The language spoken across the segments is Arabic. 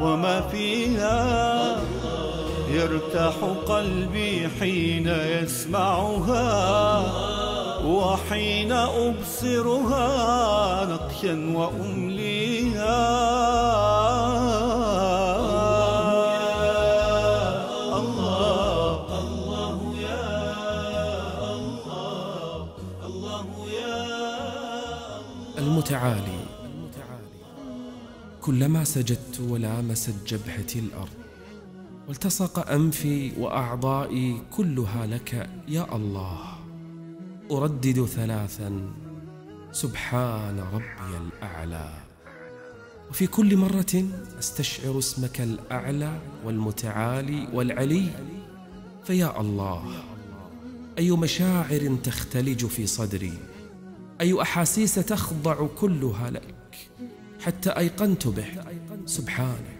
وما فيها. يرتاح قلبي حين يسمعها وحين أبصرها نقشا وأمليها. المتعالي. كلما سجدت ولامست جبهتي الأرض والتصق أنفي وأعضائي كلها لك يا الله. أردد ثلاثا سبحان ربي الأعلى. وفي كل مرة أستشعر اسمك الأعلى والمتعالي والعلي. فيا الله أي مشاعر تختلج في صدري؟ أي أحاسيس تخضع كلها لك؟ حتى أيقنت به. سبحانك.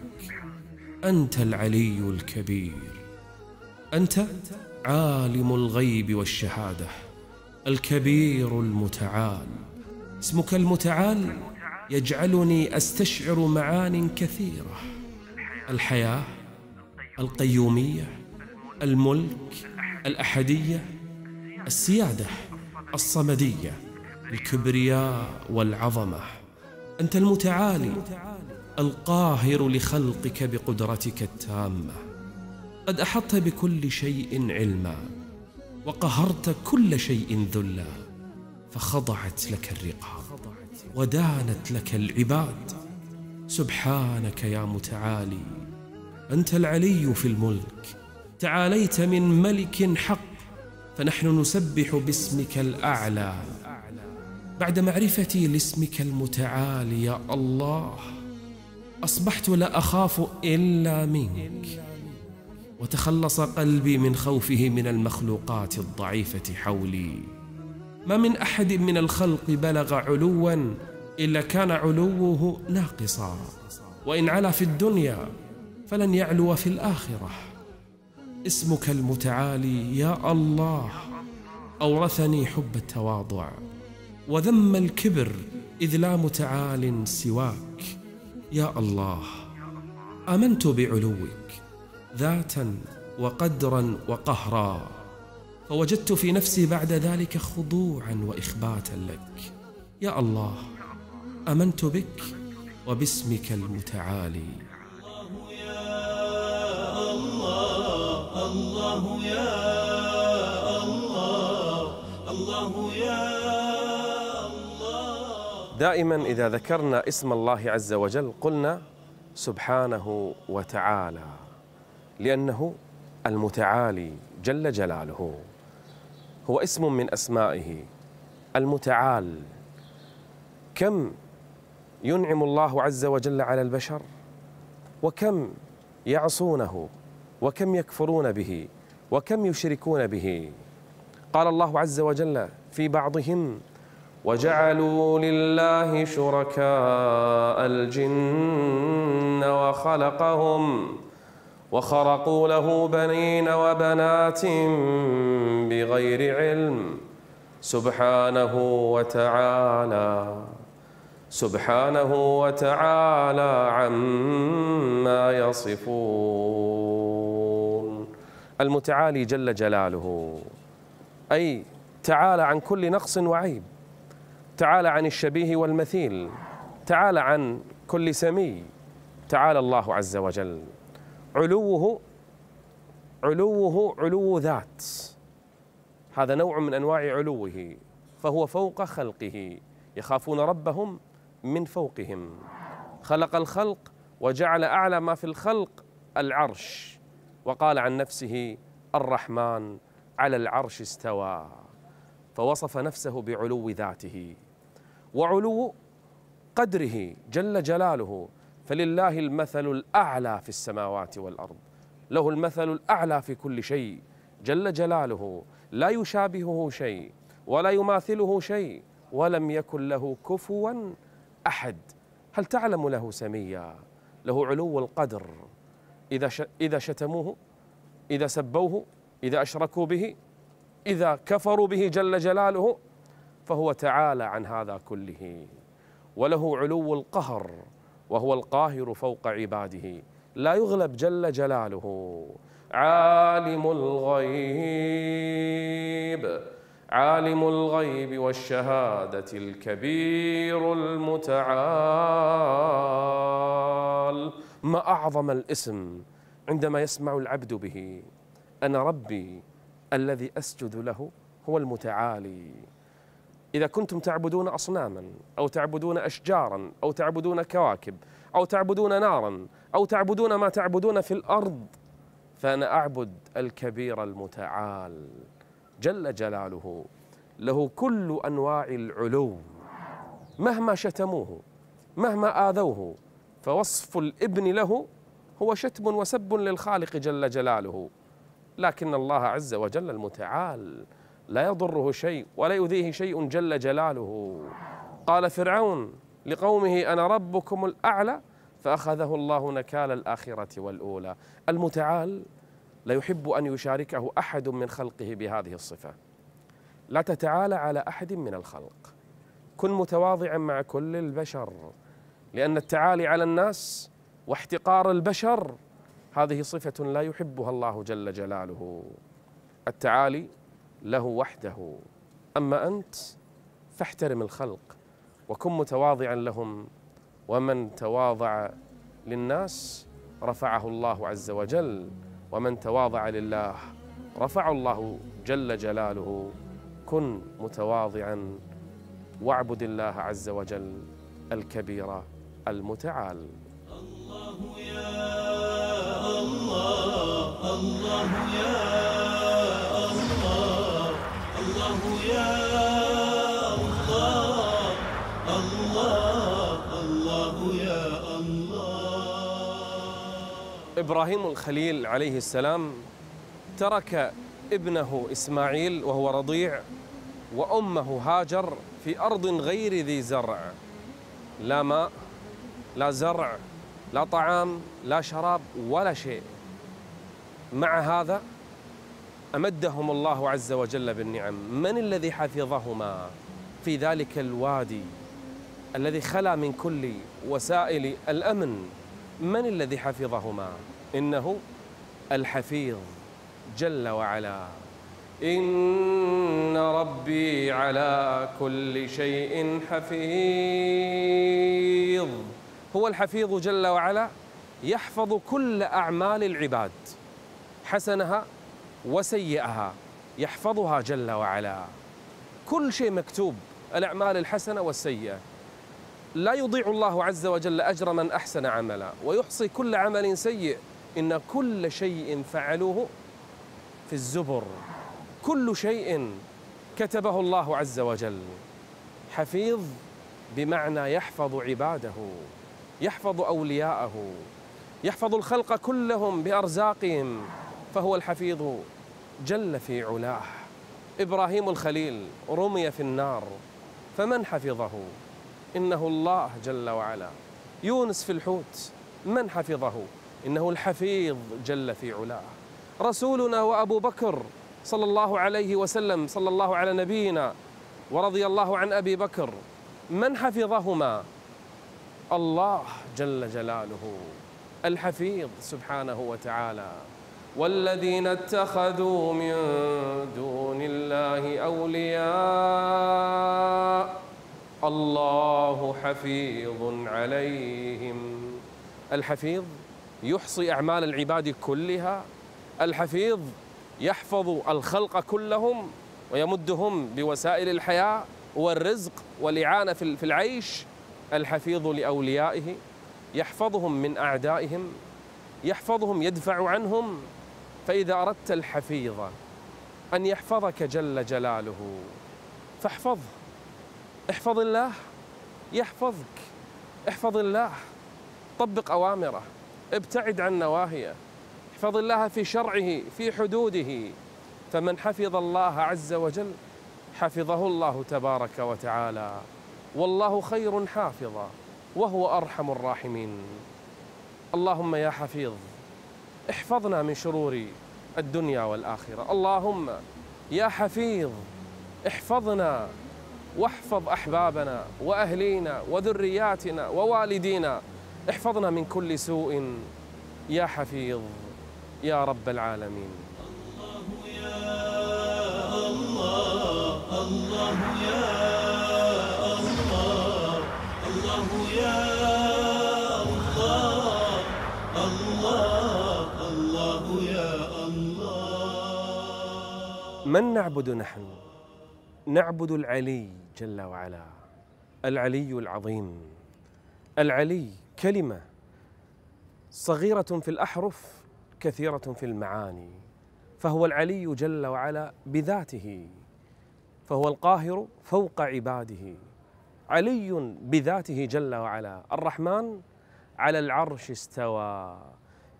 أنت العلي الكبير. أنت عالم الغيب والشهادة. الكبير المتعال. اسمك المتعال يجعلني أستشعر معان كثيرة. الحياة القيومية الملك الأحدية السيادة الصمدية الكبرياء والعظمة. أنت المتعالي القاهر لخلقك بقدرتك التامة. قد أحطت بكل شيء علما وقهرت كل شيء ذلا فخضعت لك الرقاب ودانت لك العباد. سبحانك يا متعالي أنت العلي في الملك. تعاليت من ملك حق فنحن نسبح باسمك الأعلى. بعد معرفتي لاسمك المتعالي يا الله أصبحت لا أخاف إلا منك. وتخلص قلبي من خوفه من المخلوقات الضعيفة حولي. ما من أحد من الخلق بلغ علوا إلا كان علوه ناقصا. وإن علا في الدنيا فلن يعلو في الآخرة. اسمك المتعالي يا الله أورثني حب التواضع. وذم الكبر إذ لا متعال سواك. يا الله آمنت بعلوك ذاتا وقدرا وقهرا فوجدت في نفسي بعد ذلك خضوعا وإخباتا لك. يا الله آمنت بك وباسمك المتعالي. الله يا الله الله يا دائما إذا ذكرنا اسم الله عز وجل قلنا سبحانه وتعالى لأنه المتعالي جل جلاله. هو اسم من أسمائه المتعال. كم ينعم الله عز وجل على البشر؟ وكم يعصونه؟ وكم يكفرون به؟ وكم يشركون به؟ قال الله عز وجل في بعضهم وجعلوا لله شركاء الجن وخلقهم وخرقوا له بنين وبنات بغير علم سبحانه وتعالى سبحانه وتعالى عما يصفون. المتعالي جل جلاله أي تعالى عن كل نقص وعيب. تعالى عن الشبيه والمثيل تعالى عن كل سمي تعالى الله عز وجل. علوه علوه علو ذات. هذا نوع من أنواع علوه فهو فوق خلقه يخافون ربهم من فوقهم. خلق الخلق وجعل أعلى ما في الخلق العرش وقال عن نفسه الرحمن على العرش استوى فوصف نفسه بعلو ذاته. وعلو قدره جل جلاله فلله المثل الأعلى في السماوات والأرض. له المثل الأعلى في كل شيء جل جلاله. لا يشابهه شيء ولا يماثله شيء ولم يكن له كفوا أحد. هل تعلم له سميا؟ له علو القدر. إذا إذا شتموه إذا سبوه إذا أشركوا به إذا كفروا به جل جلاله فهو تعالى عن هذا كله. وله علو القهر وهو القاهر فوق عباده. لا يغلب جل جلاله. عالم الغيب. عالم الغيب والشهادة الكبير المتعال. ما أعظم الاسم عندما يسمع العبد به. أنا ربي الذي أسجد له هو المتعالي. إذا كنتم تعبدون أصناما أو تعبدون أشجارا أو تعبدون كواكب أو تعبدون نارا أو تعبدون ما تعبدون في الأرض فأنا أعبد الكبير المتعال جل جلاله. له كل أنواع العلو مهما شتموه مهما آذوه فوصف الإبن له هو شتم وسب للخالق جل جلاله. لكن الله عز وجل المتعال لا يضره شيء ولا يؤذيه شيء جل جلاله. قال فرعون لقومه أنا ربكم الأعلى فأخذه الله نكال الآخرة والأولى. المتعال لا يحب أن يشاركه أحد من خلقه بهذه الصفة. لا تتعالى على أحد من الخلق. كن متواضعا مع كل البشر لأن التعالي على الناس واحتقار البشر هذه صفة لا يحبها الله جل جلاله. التعالي له وحده. أما أنت فاحترم الخلق وكن متواضعا لهم ومن تواضع للناس رفعه الله عز وجل ومن تواضع لله رفع الله جل جلاله. كن متواضعا واعبد الله عز وجل الكبير المتعال. الله يا الله الله يا يا الله الله الله يا الله. إبراهيم الخليل عليه السلام ترك ابنه إسماعيل وهو رضيع وأمه هاجر في أرض غير ذي زرع. لا ماء لا زرع لا طعام لا شراب ولا شيء. مع هذا أمدهم الله عز وجل بالنعم. من الذي حفظهما في ذلك الوادي الذي خلا من كل وسائل الأمن؟ من الذي حفظهما؟ إنه الحفيظ جل وعلا. إن ربي على كل شيء حفيظ. هو الحفيظ جل وعلا يحفظ كل أعمال العباد. حسنها وسيئها يحفظها جل وعلا. كل شيء مكتوب الأعمال الحسنة والسيئة. لا يضيع الله عز وجل أجر من أحسن عملا ويحصي كل عمل سيء. إن كل شيء فعلوه في الزبر. كل شيء كتبه الله عز وجل. حفيظ بمعنى يحفظ عباده يحفظ أولياءه يحفظ الخلق كلهم بأرزاقهم فهو الحفيظ. جل في علاه. إبراهيم الخليل رمي في النار فمن حفظه؟ إنه الله جل وعلا. يونس في الحوت من حفظه؟ إنه الحفيظ جل في علاه. رسولنا وأبو بكر صلى الله عليه وسلم صلى الله على نبينا ورضي الله عن أبي بكر من حفظهما؟ الله جل جلاله الحفيظ سبحانه وتعالى. والذين اتخذوا من دون الله أولياء الله حفيظ عليهم. الحفيظ يحصي أعمال العباد كلها. الحفيظ يحفظ الخلق كلهم ويمدهم بوسائل الحياة والرزق والإعانة في العيش. الحفيظ لأوليائه يحفظهم من أعدائهم يحفظهم يدفع عنهم فإذا أردت الحفيظ أن يحفظك جل جلاله فاحفظه. احفظ الله يحفظك. احفظ الله طبق أوامره. ابتعد عن نواهيه. احفظ الله في شرعه في حدوده. فمن حفظ الله عز وجل حفظه الله تبارك وتعالى. والله خير حافظا وهو أرحم الراحمين. اللهم يا حفيظ احفظنا من شرور الدنيا والاخره اللهم يا حفيظ احفظنا واحفظ احبابنا واهلينا وذرياتنا ووالدينا احفظنا من كل سوء يا حفيظ يا رب العالمين الله يا الله الله يا الله من نعبد نحن؟ نعبد العلي جل وعلا العلي العظيم العلي كلمة صغيرة في الأحرف كثيرة في المعاني فهو العلي جل وعلا بذاته فهو القاهر فوق عباده علي بذاته جل وعلا الرحمن على العرش استوى.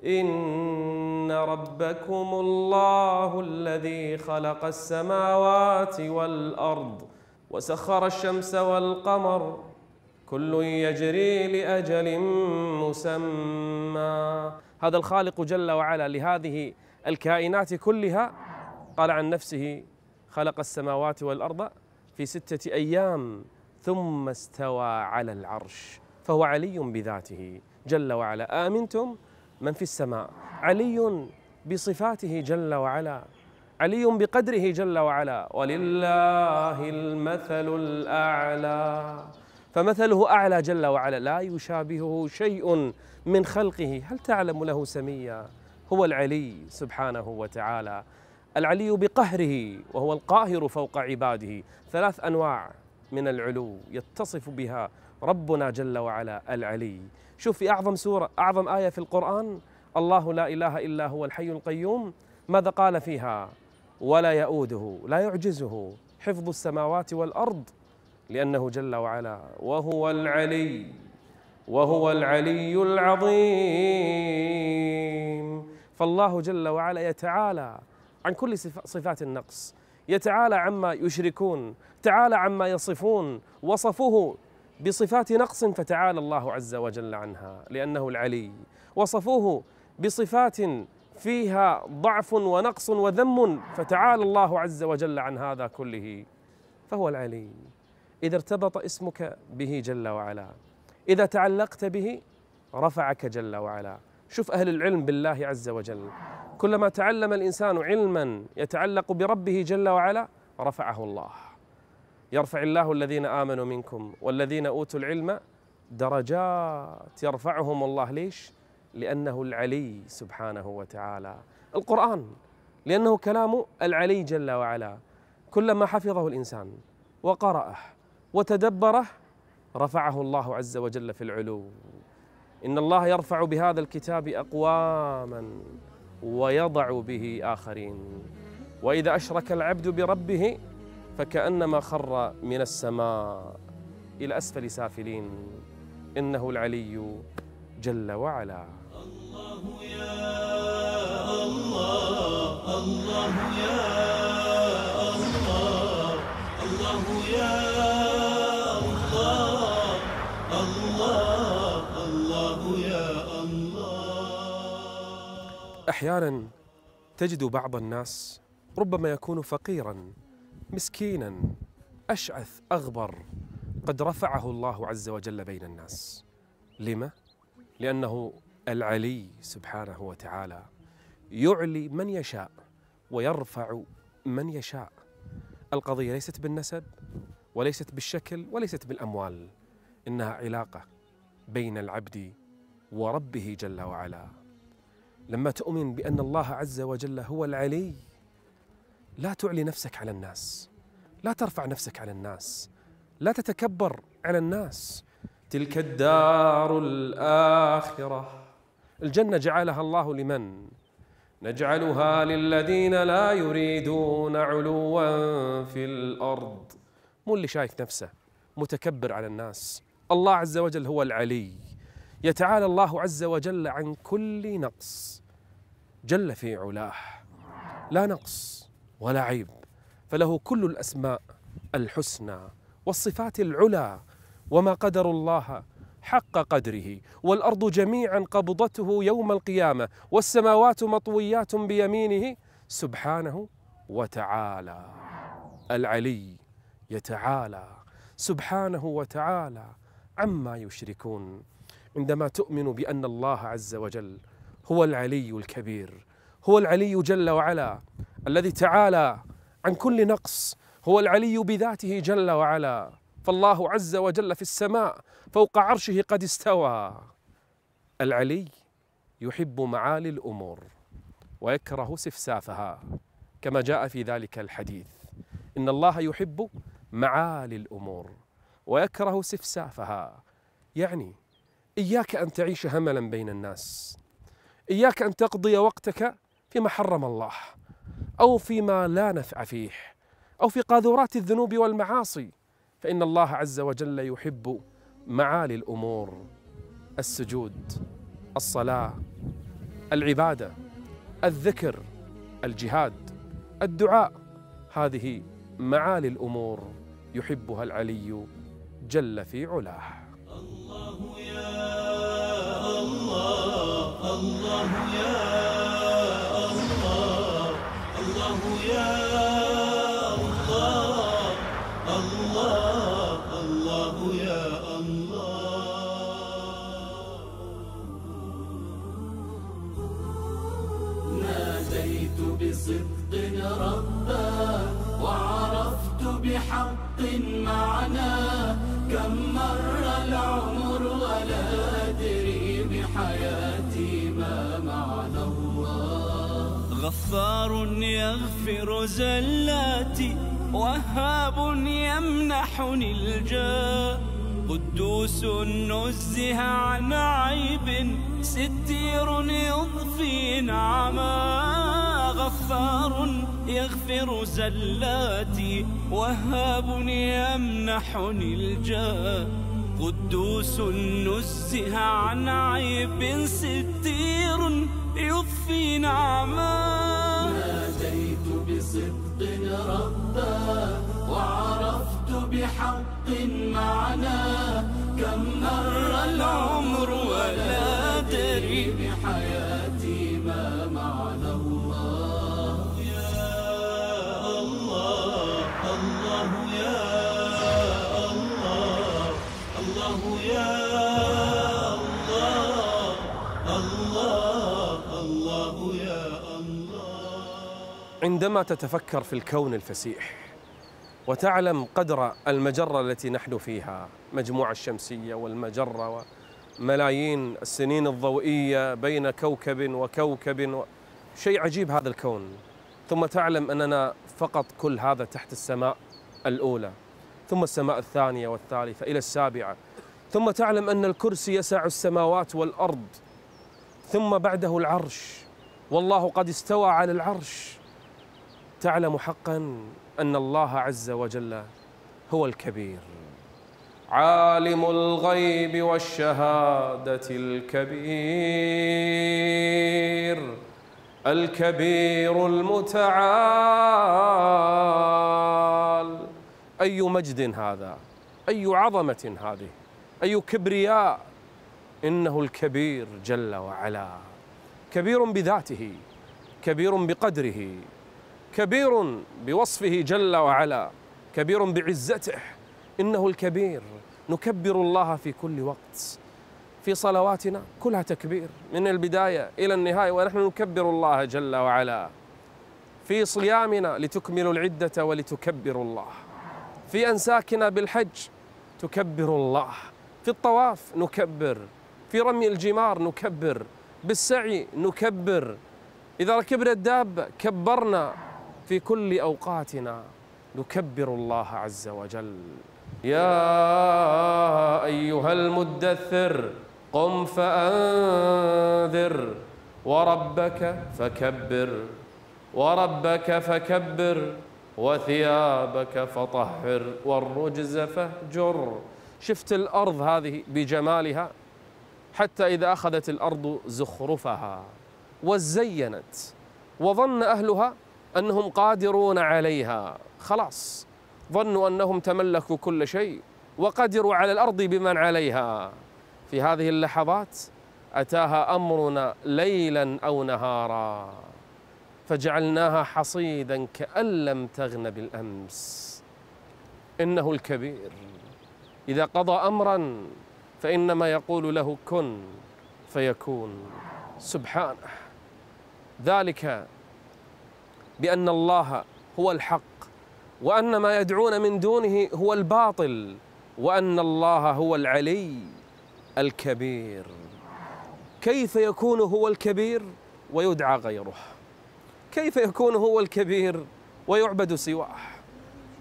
إن ربكم الله الذي خلق السماوات والأرض وسخر الشمس والقمر كل يجري لأجل مسمى. هذا الخالق جل وعلا لهذه الكائنات كلها قال عن نفسه خلق السماوات والأرض في ستة أيام ثم استوى على العرش فهو علي بذاته. جل وعلا آمنتم؟ من في السماء. علي بصفاته جل وعلا. علي بقدره جل وعلا. ولله المثل الأعلى. فمثله أعلى جل وعلا. لا يشابهه شيء من خلقه. هل تعلم له سميا؟ هو العلي سبحانه وتعالى. العلي بقهره. وهو القاهر فوق عباده. ثلاث أنواع. من العلو يتصف بها ربنا جل وعلا العلي. شوف في أعظم سورة أعظم آية في القرآن الله لا إله إلا هو الحي القيوم. ماذا قال فيها؟ ولا يؤوده لا يعجزه حفظ السماوات والأرض لأنه جل وعلا وهو العلي وهو العلي العظيم. فالله جل وعلا يتعالى عن كل صفات النقص يتعالى عما يشركون تعالى عما يصفون وصفوه بصفات نقص فتعالى الله عز وجل عنها لأنه العلي. وصفوه بصفات فيها ضعف ونقص وذم فتعالى الله عز وجل عن هذا كله. فهو العلي. إذا ارتبط اسمك به جل وعلا. إذا تعلقت به رفعك جل وعلا. شوف أهل العلم بالله عز وجل. كلما تعلم الإنسان علما يتعلق بربه جل وعلا رفعه الله. يرفع الله الذين آمنوا منكم والذين أوتوا العلم درجات يرفعهم الله. ليش؟ لأنه العلي سبحانه وتعالى. القرآن لأنه كلام العلي جل وعلا. كلما حفظه الإنسان وقرأه وتدبره رفعه الله عز وجل في العلو. إن الله يرفع بهذا الكتاب أقواما ويضع به آخرين. وإذا أشرك العبد بربه فكأنما خر من السماء إلى أسفل سافلين. إنه العلي جل وعلا. الله يا الله الله يا الله الله يا الله الله الله يا الله أحيانا تجد بعض الناس ربما يكون فقيرا. مسكينا أشعث أغبر قد رفعه الله عز وجل بين الناس. لما؟ لأنه العلي سبحانه وتعالى يعلي من يشاء ويرفع من يشاء. القضية ليست بالنسب وليست بالشكل وليست بالأموال إنها علاقة بين العبد وربه جل وعلا. لما تؤمن بأن الله عز وجل هو العلي لا تعلي نفسك على الناس. لا ترفع نفسك على الناس. لا تتكبر على الناس. تلك الدار الآخرة. الجنة جعلها الله لمن؟ نجعلها للذين لا يريدون علوا في الأرض. مو اللي شايف نفسه متكبر على الناس. الله عز وجل هو العلي. يتعالى الله عز وجل عن كل نقص. جل في علاه. لا نقص. ولا عيب فله كل الأسماء الحسنى والصفات العلى وما قدر الله حق قدره والأرض جميعا قبضته يوم القيامة والسماوات مطويات بيمينه سبحانه وتعالى. العلي يتعالى سبحانه وتعالى عما يشركون. عندما تؤمن بأن الله عز وجل هو العلي الكبير هو العلي جل وعلا الذي تعالى عن كل نقص هو العلي بذاته جل وعلا. فالله عز وجل في السماء فوق عرشه قد استوى. العلي يحب معالي الأمور ويكره سفسافها كما جاء في ذلك الحديث. إن الله يحب معالي الأمور ويكره سفسافها. يعني إياك أن تعيش هملا بين الناس إياك أن تقضي وقتك فيما حرم الله. أو فيما لا نفع فيه أو في قاذورات الذنوب والمعاصي. فإن الله عز وجل يحب معالي الأمور السجود الصلاة العبادة الذكر الجهاد الدعاء. هذه معالي الأمور يحبها العلي جل في علاه. الله يا الله الله يا يا الله الله الله يا الله. ناديت بصدق ربا وعرفت بحق معناه. غفار يغفر زلاتي وهاب يمنحني الجاه قدوس نزه عن عيب ستير يضفي نعماه. غفار يغفر زلاتي وهاب يمنحني الجاه قدوس نزه عن عيب ستير يضفي نعما. بصدق ربا وعرفت بحق معناه كم مر العمر ولا أدري بحياتي ما معنى الله. يا الله الله يا الله الله يا عندما تتفكر في الكون الفسيح وتعلم قدر المجرة التي نحن فيها مجموعة الشمسية والمجرة وملايين السنين الضوئية بين كوكب وكوكب و... شيء عجيب هذا الكون. ثم تعلم أننا فقط كل هذا تحت السماء الأولى ثم السماء الثانية والثالثة إلى السابعة ثم تعلم أن الكرسي يسع السماوات والأرض ثم بعده العرش والله قد استوى على العرش. تعلم حقا أن الله عز وجل هو الكبير. عالم الغيب والشهادة الكبير الكبير المتعال. أي مجد هذا؟ أي عظمة هذه؟ أي كبرياء؟ إنه الكبير جل وعلا. كبير بذاته كبير بقدره. كبير بوصفه جل وعلا كبير بعزته إنه الكبير. نكبر الله في كل وقت في صلواتنا كلها تكبير من البداية إلى النهاية ونحن نكبر الله جل وعلا. في صيامنا لتكملوا العدة ولتكبروا الله. في أنساكنا بالحج تكبر الله. في الطواف نكبر. في رمي الجمار نكبر. بالسعي نكبر. إذا ركبنا الدابة كبرنا. في كل أوقاتنا نكبر الله عز وجل. يا أيها المدثر قم فأنذر. وربك فكبر. وربك فكبر. وثيابك فطهر. والرجز فاهجر. شفت الأرض هذه بجمالها؟ حتى إذا أخذت الأرض زخرفها وزينت. وظن أهلها؟ أنهم قادرون عليها. خلاص ظنوا أنهم تملكوا كل شيء وقدروا على الأرض بمن عليها. في هذه اللحظات أتاها أمرنا ليلا أو نهارا فجعلناها حصيدا كأن لم تغن بالأمس. إنه الكبير. إذا قضى أمرا فإنما يقول له كن فيكون. سبحانه. ذلك بأن الله هو الحق وأن ما يدعون من دونه هو الباطل وأن الله هو العلي الكبير. كيف يكون هو الكبير؟ ويدعى غيره. كيف يكون هو الكبير؟ ويعبد سواه.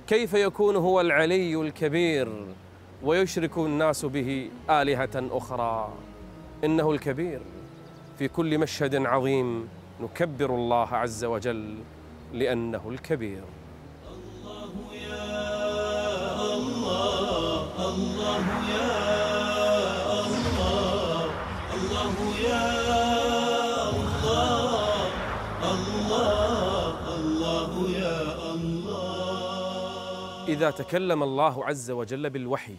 كيف يكون هو العلي الكبير؟ ويشرك الناس به آلهة أخرى. إنه الكبير. في كل مشهد عظيم نكبر الله عز وجل. لأنه الكبير. الله يا الله الله الله يا الله إذا تكلم الله عز وجل بالوحي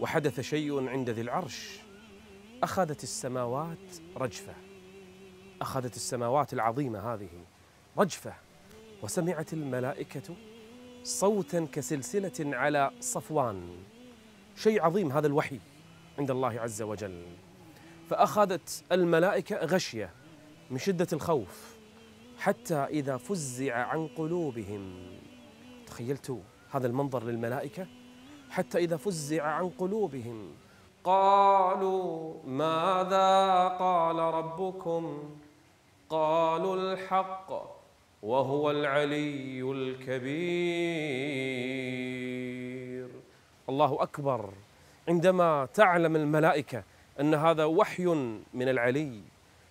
وحدث شيء عند ذي العرش أخذت السماوات رجفة. أخذت السماوات العظيمة هذه رجفة. وسمعت الملائكة صوتا كسلسلة على صفوان. شيء عظيم هذا الوحي عند الله عز وجل. فأخذت الملائكة غشية من شدة الخوف حتى إذا فزع عن قلوبهم. تخيلتوا هذا المنظر للملائكة؟ حتى إذا فزع عن قلوبهم. قالوا ماذا قال ربكم؟ قالوا الحق. وهو العلي الكبير. الله أكبر. عندما تعلم الملائكة أن هذا وحي من العلي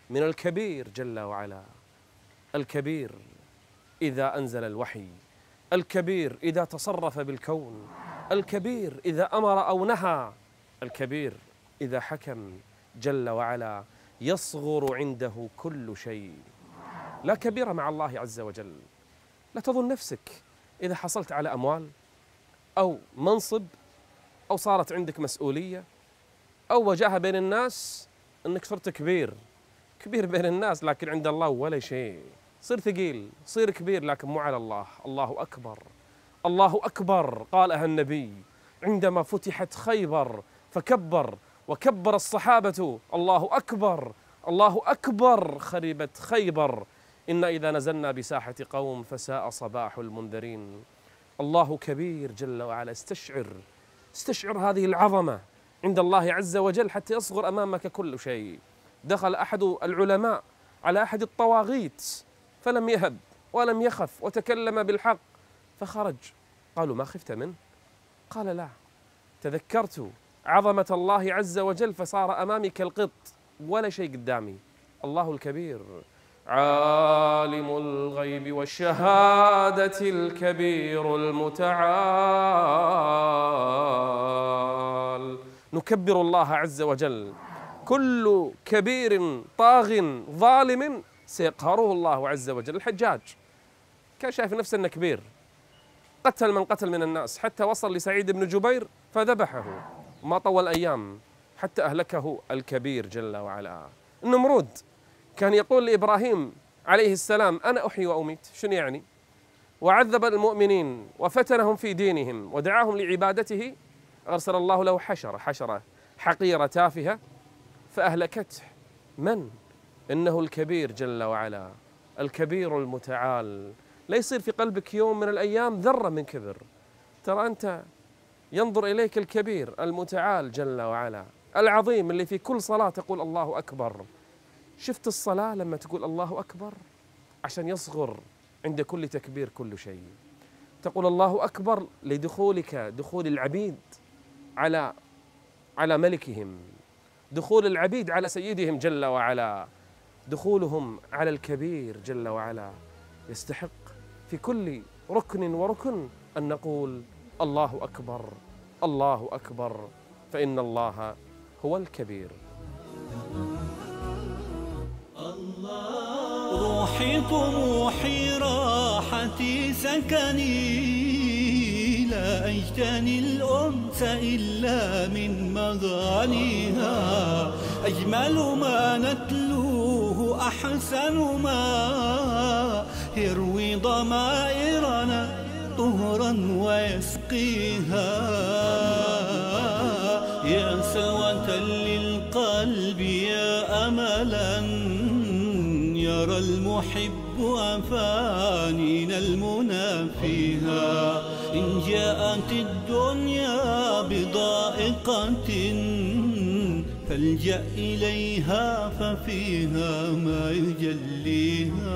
من الكبير جل وعلا. الكبير إذا أنزل الوحي الكبير إذا تصرف بالكون الكبير إذا أمر أو نهى الكبير إذا حكم جل وعلا. يصغر عنده كل شيء. لا كبير مع الله عز وجل. لا تظن نفسك إذا حصلت على أموال أو منصب أو صارت عندك مسؤولية أو وجاهة بين الناس أنك صرت كبير. كبير بين الناس لكن عند الله ولا شيء. صير ثقيل صير كبير لكن مو على الله. الله أكبر. الله أكبر قالها النبي. عندما فتحت خيبر فكبر وكبر الصحابة. الله أكبر. الله أكبر خربت خيبر. إن إذا نزلنا بساحة قوم فساء صباح المنذرين. الله كبير جل وعلا استشعر. استشعر هذه العظمة عند الله عز وجل حتى يصغر أمامك كل شيء. دخل أحد العلماء على أحد الطواغيت فلم يهب ولم يخف وتكلم بالحق فخرج. قالوا ما خفت منه؟ قال لا. تذكرت عظمة الله عز وجل فصار أمامي كالقط ولا شيء قدامي. الله الكبير. عالم الغيب والشهادة الكبير المتعال. نكبر الله عز وجل. كل كبير طاغ ظالم سيقهره الله عز وجل. الحجاج. كان شايف نفسه إنه كبير. قتل من قتل من الناس. حتى وصل لسعيد بن جبير فذبحه. ما طول أيام حتى أهلكه الكبير جل وعلا. النمرود كان يقول لإبراهيم عليه السلام أنا أحيي وأميت. شنو يعني؟ وعذب المؤمنين وفتنهم في دينهم ودعاهم لعبادته. أرسل الله له حشرة حشرة حقيرة تافهة فأهلكته. من؟ إنه الكبير جل وعلا الكبير المتعال. لا يصير في قلبك يوم من الأيام ذرة من كبر. ترى أنت ينظر إليك الكبير المتعال جل وعلا العظيم اللي في كل صلاة تقول الله أكبر. شفت الصلاة لما تقول الله أكبر عشان يصغر عند كل تكبير كل شيء. تقول الله أكبر لدخولك دخول العبيد على على ملكهم دخول العبيد على سيدهم جل وعلا. دخولهم على الكبير جل وعلا. يستحق في كل ركن وركن أن نقول الله أكبر الله أكبر. فإن الله هو الكبير. روحي طموحي راحتي سكني. لا أجتني الأنس إلا من مغانيها. أجمل ما نتلوه أحسن ما. يروي ضمائرنا طهرا ويسقيها. يا سلوة للقلب يرى المحب أفانينا المنى فيها. إن جاءت الدنيا بضائقة فالجأ إليها ففيها ما يجليها.